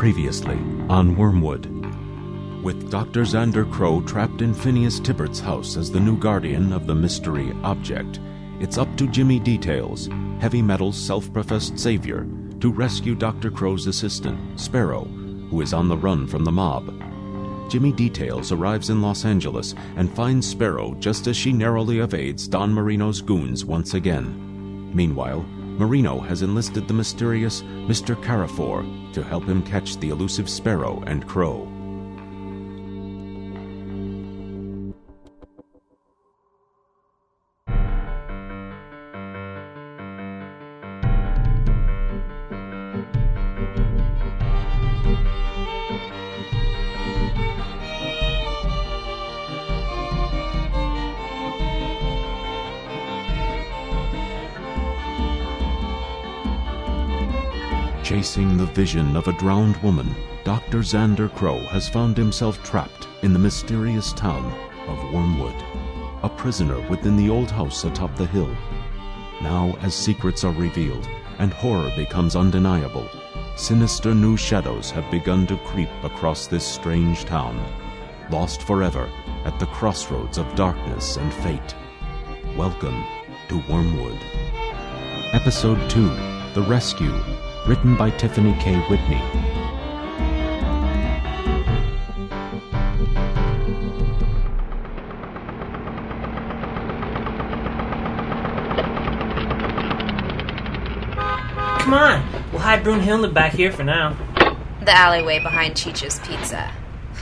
Previously on Wormwood. With Dr. Xander Crow trapped in Phineas Tippert's house as the new guardian of the mystery object, it's up to Jimmy Details, heavy metal's self professed savior, to rescue Dr. Crow's assistant, Sparrow, who is on the run from the mob. Jimmy Details arrives in Los Angeles and finds Sparrow just as she narrowly evades Don Marino's goons once again. Meanwhile, Marino has enlisted the mysterious Mr. Carrefour to help him catch the elusive Sparrow and Crow. Chasing the vision of a drowned woman, Dr. Xander Crow has found himself trapped in the mysterious town of Wormwood, a prisoner within the old house atop the hill. Now, as secrets are revealed and horror becomes undeniable, sinister new shadows have begun to creep across this strange town, lost forever at the crossroads of darkness and fate. Welcome to Wormwood. Episode 2 The Rescue written by Tiffany K. Whitney. Come on, we'll hide Brunhilde back here for now. The alleyway behind Cheech's Pizza.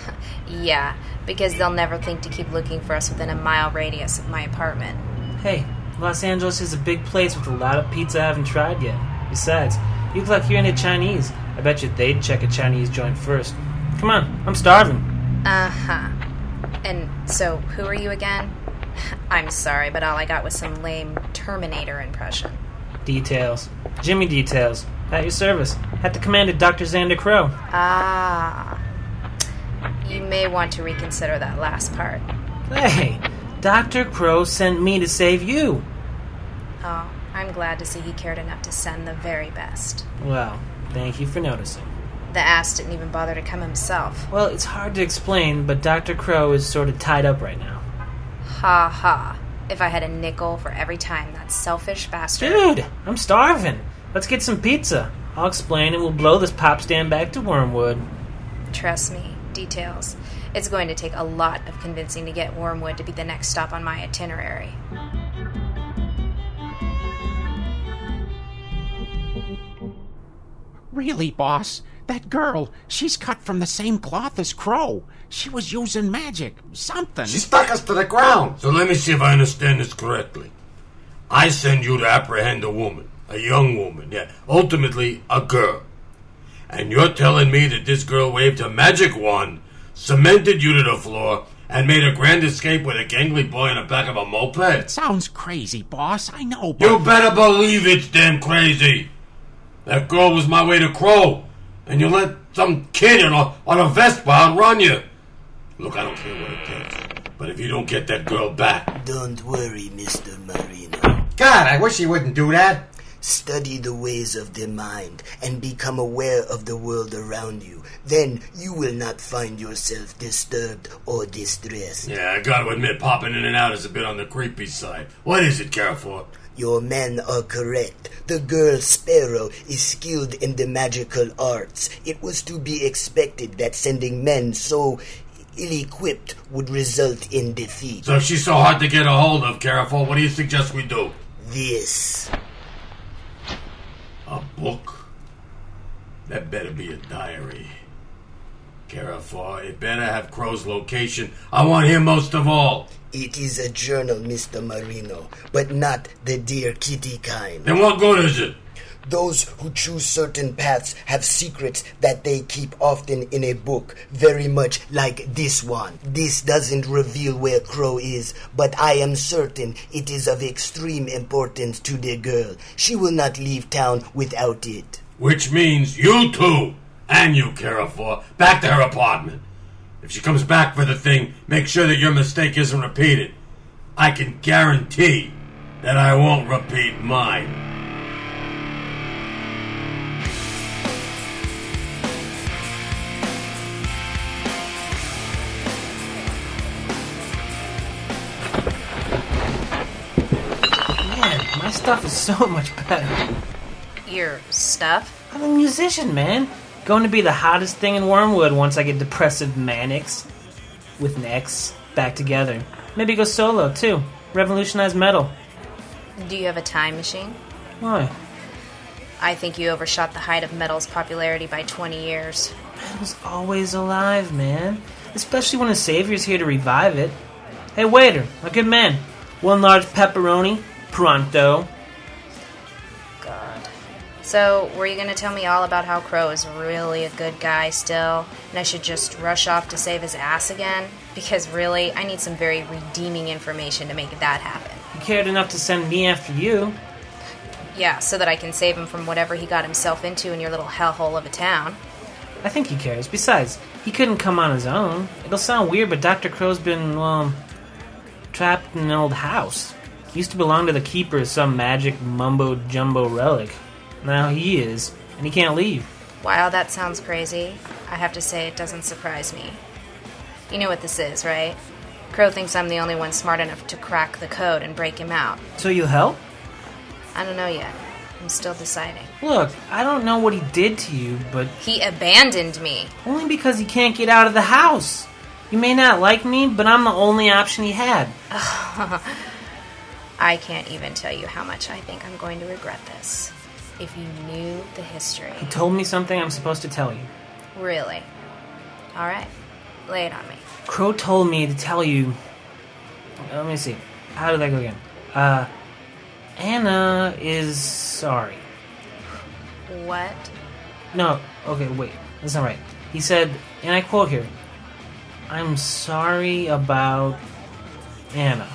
yeah, because they'll never think to keep looking for us within a mile radius of my apartment. Hey, Los Angeles is a big place with a lot of pizza I haven't tried yet. Besides, you look like you're into Chinese. I bet you they'd check a Chinese joint first. Come on, I'm starving. Uh huh. And so, who are you again? I'm sorry, but all I got was some lame Terminator impression. Details. Jimmy Details. At your service. At the command of Dr. Xander Crow. Ah. You may want to reconsider that last part. Hey, Dr. Crow sent me to save you. I'm glad to see he cared enough to send the very best. Well, thank you for noticing. The ass didn't even bother to come himself. Well, it's hard to explain, but Dr. Crow is sort of tied up right now. Ha ha. If I had a nickel for every time that selfish bastard. Dude, I'm starving. Let's get some pizza. I'll explain and we'll blow this pop stand back to Wormwood. Trust me, details. It's going to take a lot of convincing to get Wormwood to be the next stop on my itinerary. Really, boss? That girl, she's cut from the same cloth as Crow. She was using magic. Something. She stuck us to the ground. So let me see if I understand this correctly. I send you to apprehend a woman, a young woman, yeah, ultimately a girl. And you're telling me that this girl waved a magic wand, cemented you to the floor, and made a grand escape with a gangly boy in the back of a moped? Sounds crazy, boss. I know, but. You better believe it's damn crazy. That girl was my way to Crow, and you let some kid on a, on a Vespa outrun you. Look, I don't care what it takes, but if you don't get that girl back, Don't worry, Mr. Marino. God, I wish he wouldn't do that. Study the ways of the mind and become aware of the world around you. Then you will not find yourself disturbed or distressed. yeah, I gotta admit, popping in and out is a bit on the creepy side. What is it, Carrefour? Your men are correct. The girl Sparrow is skilled in the magical arts. It was to be expected that sending men so ill equipped would result in defeat. So if she's so hard to get a hold of, Carrefour, what do you suggest we do? This. A book? That better be a diary. Carrefour, it better have Crow's location. I want him most of all. It is a journal, Mr. Marino, but not the dear kitty kind. Then what good is it? Those who choose certain paths have secrets that they keep often in a book, very much like this one. This doesn't reveal where Crow is, but I am certain it is of extreme importance to the girl. She will not leave town without it. Which means you two, and you, Carrefour, back to her apartment. If she comes back for the thing, make sure that your mistake isn't repeated. I can guarantee that I won't repeat mine. my stuff is so much better. Your stuff? I'm a musician, man. Going to be the hottest thing in Wormwood once I get Depressive Manics with an X back together. Maybe go solo too. Revolutionize metal. Do you have a time machine? Why? I think you overshot the height of metal's popularity by 20 years. Metal's always alive, man. Especially when a savior's here to revive it. Hey, waiter, a good man. One large pepperoni, pronto. So, were you going to tell me all about how Crow is really a good guy still, and I should just rush off to save his ass again? Because really, I need some very redeeming information to make that happen. He cared enough to send me after you. Yeah, so that I can save him from whatever he got himself into in your little hellhole of a town. I think he cares. Besides, he couldn't come on his own. It'll sound weird, but Dr. Crow's been, well, trapped in an old house. He used to belong to the keeper of some magic mumbo jumbo relic. Now he is, and he can't leave. While that sounds crazy, I have to say it doesn't surprise me. You know what this is, right? Crow thinks I'm the only one smart enough to crack the code and break him out. So you'll help? I don't know yet. I'm still deciding. Look, I don't know what he did to you, but He abandoned me. only because he can't get out of the house. You may not like me, but I'm the only option he had. I can't even tell you how much I think I'm going to regret this. If you knew the history. He told me something I'm supposed to tell you. Really? Alright. Lay it on me. Crow told me to tell you. Let me see. How did that go again? Uh, Anna is sorry. What? No, okay, wait. That's not right. He said, and I quote here I'm sorry about Anna.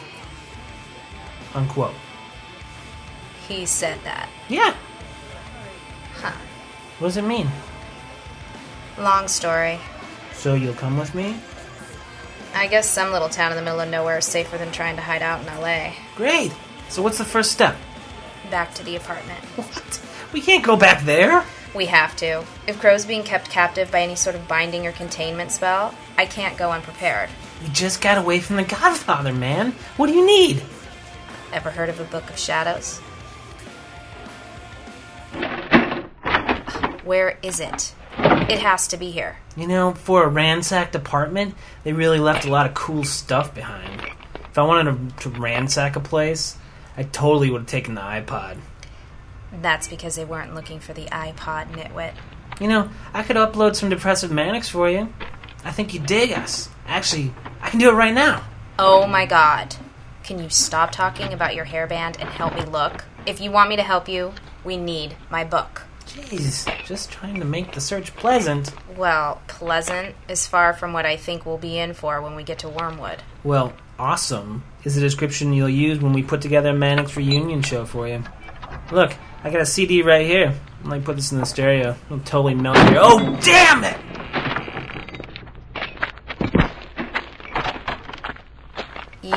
Unquote. He said that. Yeah. What does it mean? Long story. So you'll come with me? I guess some little town in the middle of nowhere is safer than trying to hide out in LA. Great. So what's the first step? Back to the apartment. What? We can't go back there. We have to. If Crow's being kept captive by any sort of binding or containment spell, I can't go unprepared. We just got away from the Godfather, man. What do you need? Ever heard of a Book of Shadows? Where is it? It has to be here. You know, for a ransacked apartment, they really left a lot of cool stuff behind. If I wanted to, to ransack a place, I totally would have taken the iPod. That's because they weren't looking for the iPod nitwit. You know, I could upload some depressive manics for you. I think you'd dig us. Actually, I can do it right now. Oh my god. Can you stop talking about your hairband and help me look? If you want me to help you, we need my book. Jeez, just trying to make the search pleasant. Well, pleasant is far from what I think we'll be in for when we get to Wormwood. Well, awesome is the description you'll use when we put together a Mannix reunion show for you. Look, I got a CD right here. I might put this in the stereo. It'll totally melt your. Oh, damn it!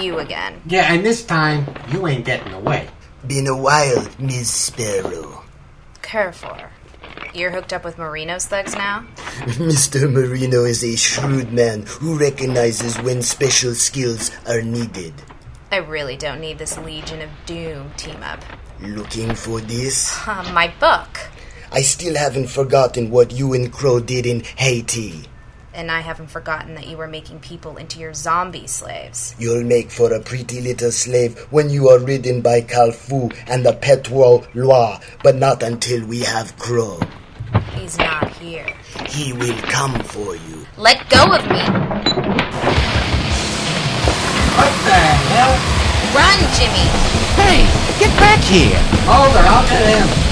You again. Yeah, and this time, you ain't getting away. Been a while, Miss Sparrow. Carrefour. You're hooked up with Marino's thugs now? Mr. Marino is a shrewd man who recognizes when special skills are needed. I really don't need this Legion of Doom team up. Looking for this? Uh, my book. I still haven't forgotten what you and Crow did in Haiti. And I haven't forgotten that you were making people into your zombie slaves. You'll make for a pretty little slave when you are ridden by Calfu and the Petro Loa, but not until we have Crow. He's not here. He will come for you. Let go of me! What the hell? Run, Jimmy! Hey, get back here! Hold her, I'll get him.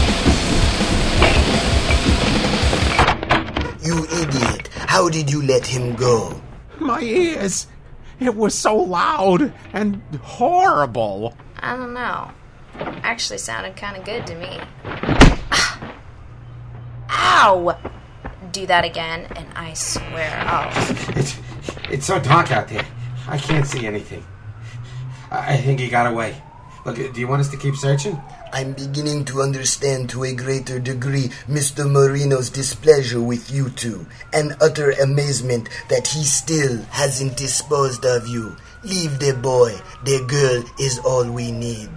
How did you let him go? My ears! It was so loud and horrible. I don't know. Actually sounded kind of good to me. Ow! Do that again, and I swear I'll. It's, it's so dark out there. I can't see anything. I I think he got away. Look, do you want us to keep searching? I'm beginning to understand to a greater degree Mr. Marino's displeasure with you two, and utter amazement that he still hasn't disposed of you. Leave the boy. The girl is all we need.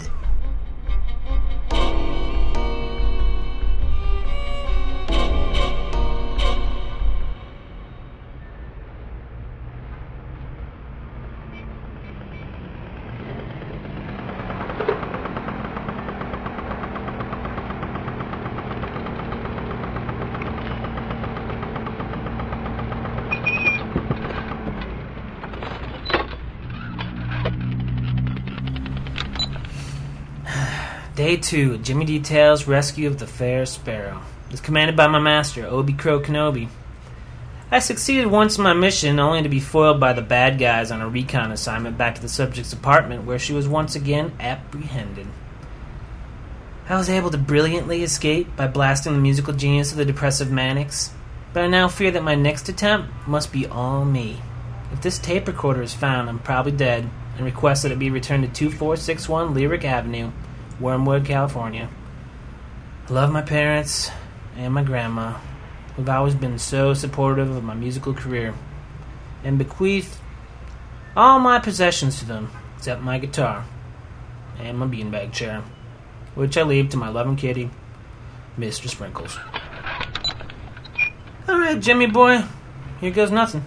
Day 2 Jimmy Details Rescue of the Fair Sparrow. Is commanded by my master, Obi Crow Kenobi. I succeeded once in my mission, only to be foiled by the bad guys on a recon assignment back to the subject's apartment, where she was once again apprehended. I was able to brilliantly escape by blasting the musical genius of the depressive Mannix, but I now fear that my next attempt must be all me. If this tape recorder is found, I'm probably dead, and request that it be returned to 2461 Lyric Avenue, Wormwood, California. I love my parents and my grandma, who've always been so supportive of my musical career, and bequeath all my possessions to them, except my guitar and my beanbag chair, which I leave to my loving kitty, Mr. Sprinkles. All right, Jimmy boy, here goes nothing.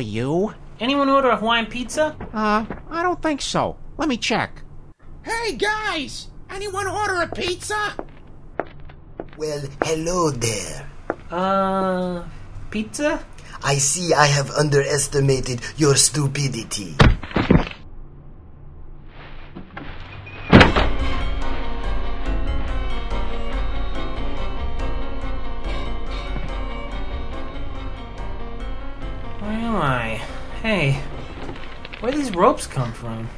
Who you? Anyone order a Hawaiian pizza? Uh, I don't think so. Let me check. Hey, guys! Anyone order a pizza? Well, hello there. Uh, pizza? I see I have underestimated your stupidity. Ropes come from?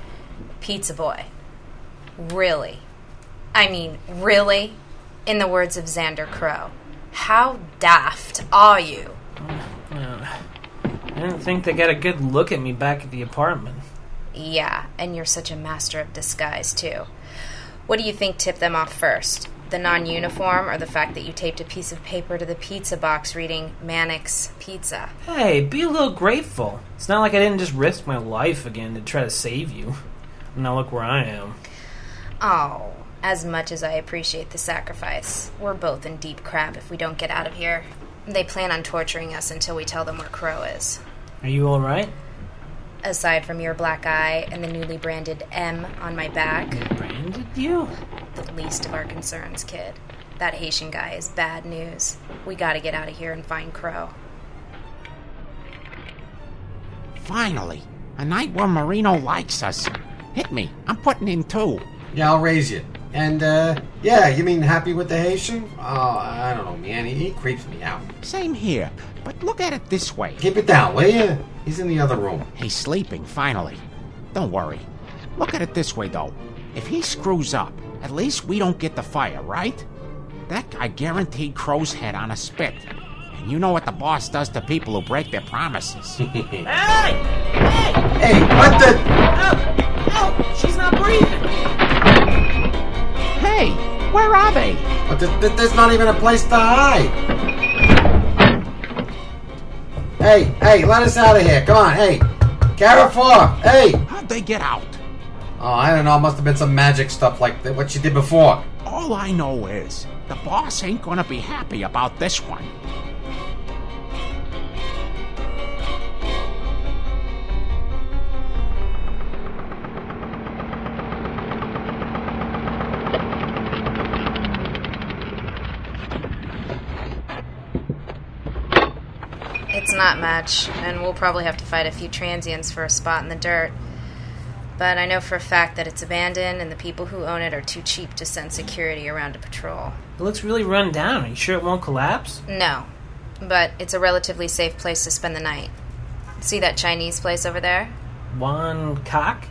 Pizza Boy. Really? I mean, really? In the words of Xander Crow. How daft are you? Uh, I didn't think they got a good look at me back at the apartment. Yeah, and you're such a master of disguise, too. What do you think tipped them off first? The non uniform or the fact that you taped a piece of paper to the pizza box reading Mannix Pizza? Hey, be a little grateful. It's not like I didn't just risk my life again to try to save you. Now look where I am. Oh, as much as I appreciate the sacrifice, we're both in deep crap if we don't get out of here. They plan on torturing us until we tell them where Crow is. Are you alright? Aside from your black eye and the newly branded M on my back, Branded you? The least of our concerns, kid. That Haitian guy is bad news. We gotta get out of here and find Crow. Finally, a night where Marino likes us. Hit me. I'm putting in two. Yeah, I'll raise you. And, uh, yeah, you mean happy with the Haitian? Oh, I don't know, man. He, he creeps me out. Same here. But look at it this way. Keep it down, will you? He's in the other room. He's sleeping, finally. Don't worry. Look at it this way, though. If he screws up, at least we don't get the fire, right? That guy guaranteed Crow's head on a spit. And you know what the boss does to people who break their promises. Hey! Hey! Hey, what the? Oh! Oh! She's not breathing! hey, where are they? But th- th- there's not even a place to hide. Hey, hey, let us out of here. Come on, hey. Carrefour, hey. How'd they get out? Oh, I don't know. It Must have been some magic stuff like th- what she did before. All I know is the boss ain't gonna be happy about this one. It's not much, and we'll probably have to fight a few transients for a spot in the dirt. But I know for a fact that it's abandoned, and the people who own it are too cheap to send security around to patrol. It looks really run down. Are you sure it won't collapse? No, but it's a relatively safe place to spend the night. See that Chinese place over there? One cock?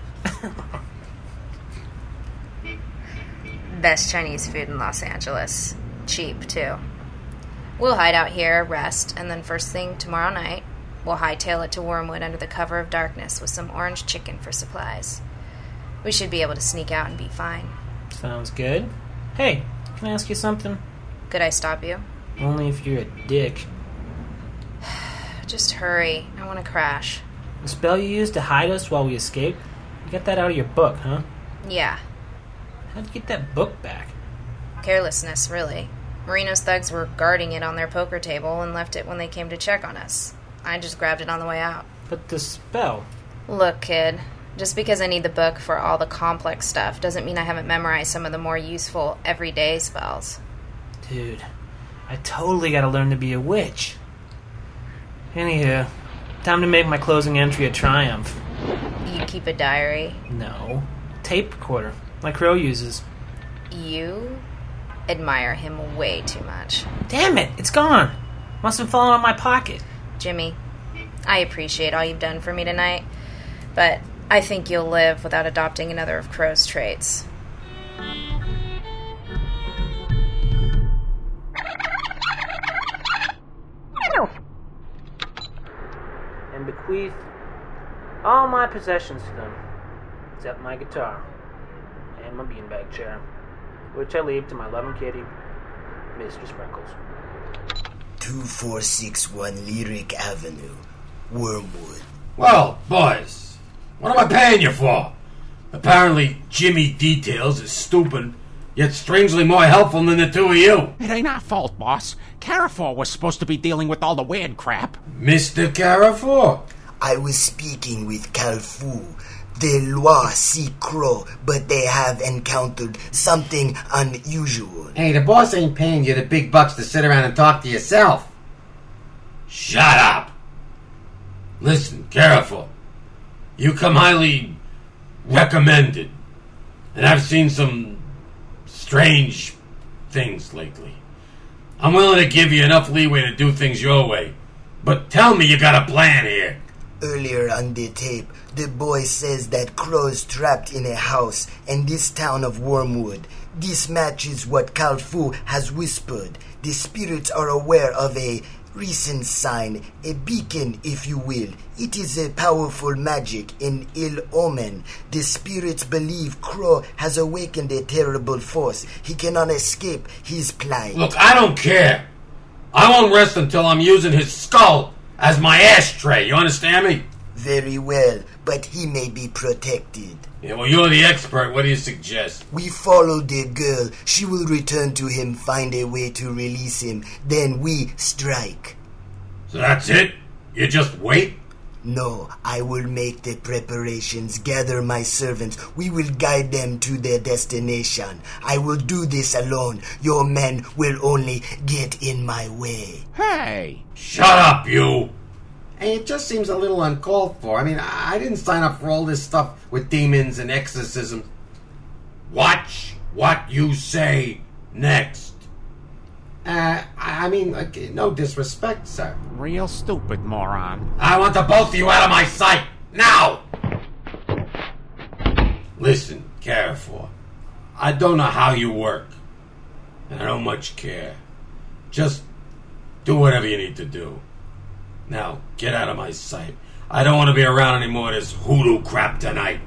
Best Chinese food in Los Angeles. Cheap, too. We'll hide out here, rest, and then first thing tomorrow night, we'll hightail it to Wormwood under the cover of darkness with some orange chicken for supplies. We should be able to sneak out and be fine. Sounds good. Hey, can I ask you something? Could I stop you? Only if you're a dick. Just hurry. I want to crash. The spell you used to hide us while we escaped? You got that out of your book, huh? Yeah, How'd you get that book back? carelessness, really. Marino's thugs were guarding it on their poker table and left it when they came to check on us. I just grabbed it on the way out. But the spell. Look, kid, just because I need the book for all the complex stuff doesn't mean I haven't memorized some of the more useful everyday spells. Dude, I totally gotta learn to be a witch. Anywho, time to make my closing entry a triumph. You keep a diary. No. Tape recorder, like Crow uses. You admire him way too much. Damn it, it's gone. Must have fallen out of my pocket. Jimmy, I appreciate all you've done for me tonight, but I think you'll live without adopting another of Crow's traits. And bequeath all my possessions to them, except my guitar and my beanbag chair, which I leave to my loving kitty, Mr. Sprinkles. 2461 Lyric Avenue, Wormwood. Well, boys, what am I paying you for? Apparently, Jimmy Details is stupid, yet strangely more helpful than the two of you. It ain't our fault, boss. Carrefour was supposed to be dealing with all the weird crap. Mr. Carrefour. I was speaking with Calfu. The Loa see Crow, but they have encountered something unusual. Hey, the boss ain't paying you the big bucks to sit around and talk to yourself. Shut up! Listen, careful. You come highly recommended, and I've seen some strange things lately. I'm willing to give you enough leeway to do things your way, but tell me you got a plan here. Earlier on the tape, the boy says that Crow's trapped in a house in this town of Wormwood. This matches what Calfu has whispered. The spirits are aware of a recent sign, a beacon, if you will. It is a powerful magic, an ill omen. The spirits believe Crow has awakened a terrible force. He cannot escape his plight. Look, I don't care. I won't rest until I'm using his skull as my ashtray. You understand me? Very well, but he may be protected. Yeah, well, you're the expert. What do you suggest? We follow the girl. She will return to him, find a way to release him. Then we strike. So that's it? You just wait? No, I will make the preparations, gather my servants. We will guide them to their destination. I will do this alone. Your men will only get in my way. Hey! Shut up, you! Hey, it just seems a little uncalled for. I mean, I I didn't sign up for all this stuff with demons and exorcisms. Watch what you say next. Uh, I mean, like, no disrespect, sir. Real stupid moron. I want the both of you out of my sight now. Listen, Carrefour. I don't know how you work, and I don't much care. Just do whatever you need to do. Now, get out of my sight. I don't want to be around any more of this hoodoo crap tonight.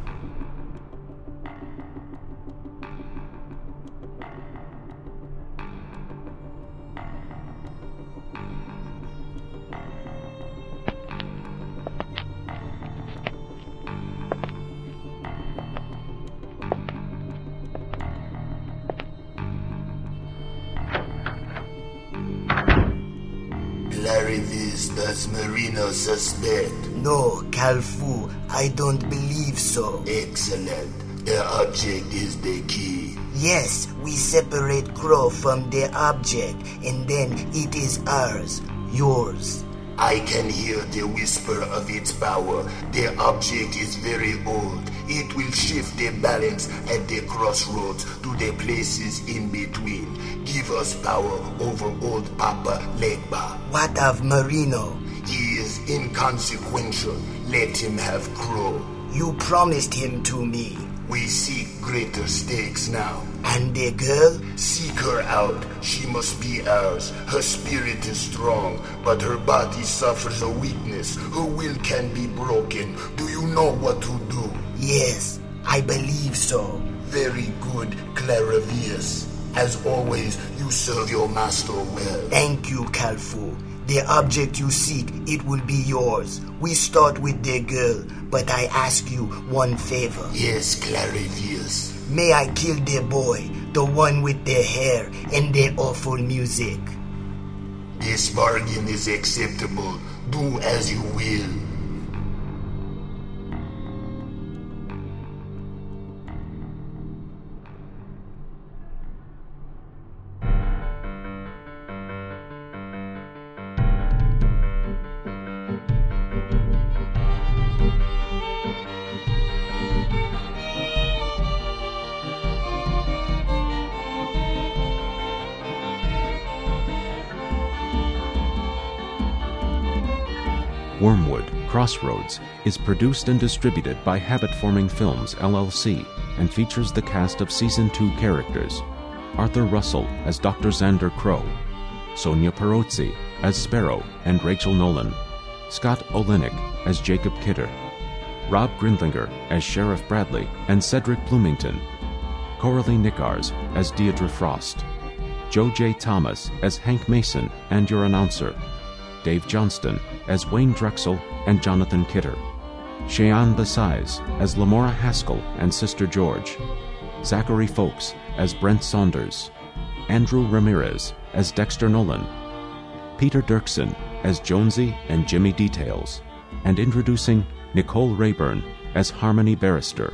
Marino suspect? No, Calfu, I don't believe so. Excellent. The object is the key. Yes, we separate Crow from the object, and then it is ours, yours. I can hear the whisper of its power. The object is very old. It will shift the balance at the crossroads to the places in between. Give us power over old Papa Legba. What of Marino? Inconsequential. Let him have Crow. You promised him to me. We seek greater stakes now. And the girl? Seek her out. She must be ours. Her spirit is strong, but her body suffers a weakness. Her will can be broken. Do you know what to do? Yes, I believe so. Very good, Claravius. As always, you serve your master well. Thank you, Calfu. The object you seek, it will be yours. We start with the girl, but I ask you one favor. Yes, Clarivius. May I kill the boy, the one with the hair and the awful music? This bargain is acceptable. Do as you will. Wormwood Crossroads is produced and distributed by Habit Forming Films, LLC, and features the cast of Season 2 characters Arthur Russell as Dr. Xander Crow, Sonia Perozzi as Sparrow and Rachel Nolan, Scott Olenek as Jacob Kidder, Rob Grindlinger as Sheriff Bradley and Cedric Bloomington, Coralie Nickars as Deidre Frost, Joe J. Thomas as Hank Mason and your announcer, Dave Johnston as Wayne Drexel and Jonathan Kidder, Cheyenne Besize as Lamora Haskell and Sister George, Zachary Folks as Brent Saunders, Andrew Ramirez as Dexter Nolan, Peter Dirksen as Jonesy and Jimmy Details, and introducing Nicole Rayburn as Harmony Barrister.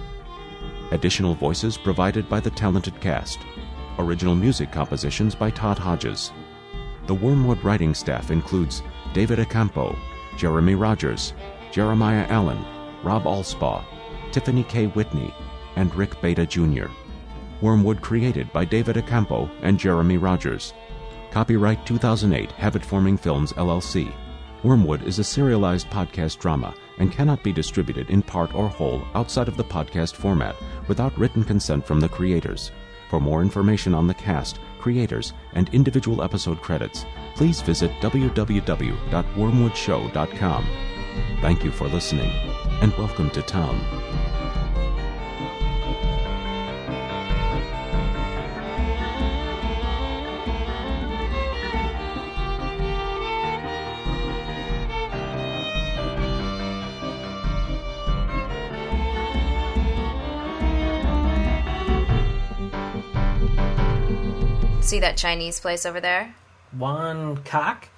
Additional voices provided by the talented cast. Original music compositions by Todd Hodges. The Wormwood writing staff includes David Acampo, Jeremy Rogers, Jeremiah Allen, Rob Alspaugh, Tiffany K. Whitney, and Rick Beta Jr. Wormwood created by David Acampo and Jeremy Rogers. Copyright 2008 Habit Forming Films LLC. Wormwood is a serialized podcast drama and cannot be distributed in part or whole outside of the podcast format without written consent from the creators. For more information on the cast, creators, and individual episode credits, please visit www.wormwoodshow.com. Thank you for listening, and welcome to town. See that Chinese place over there? Wan cock?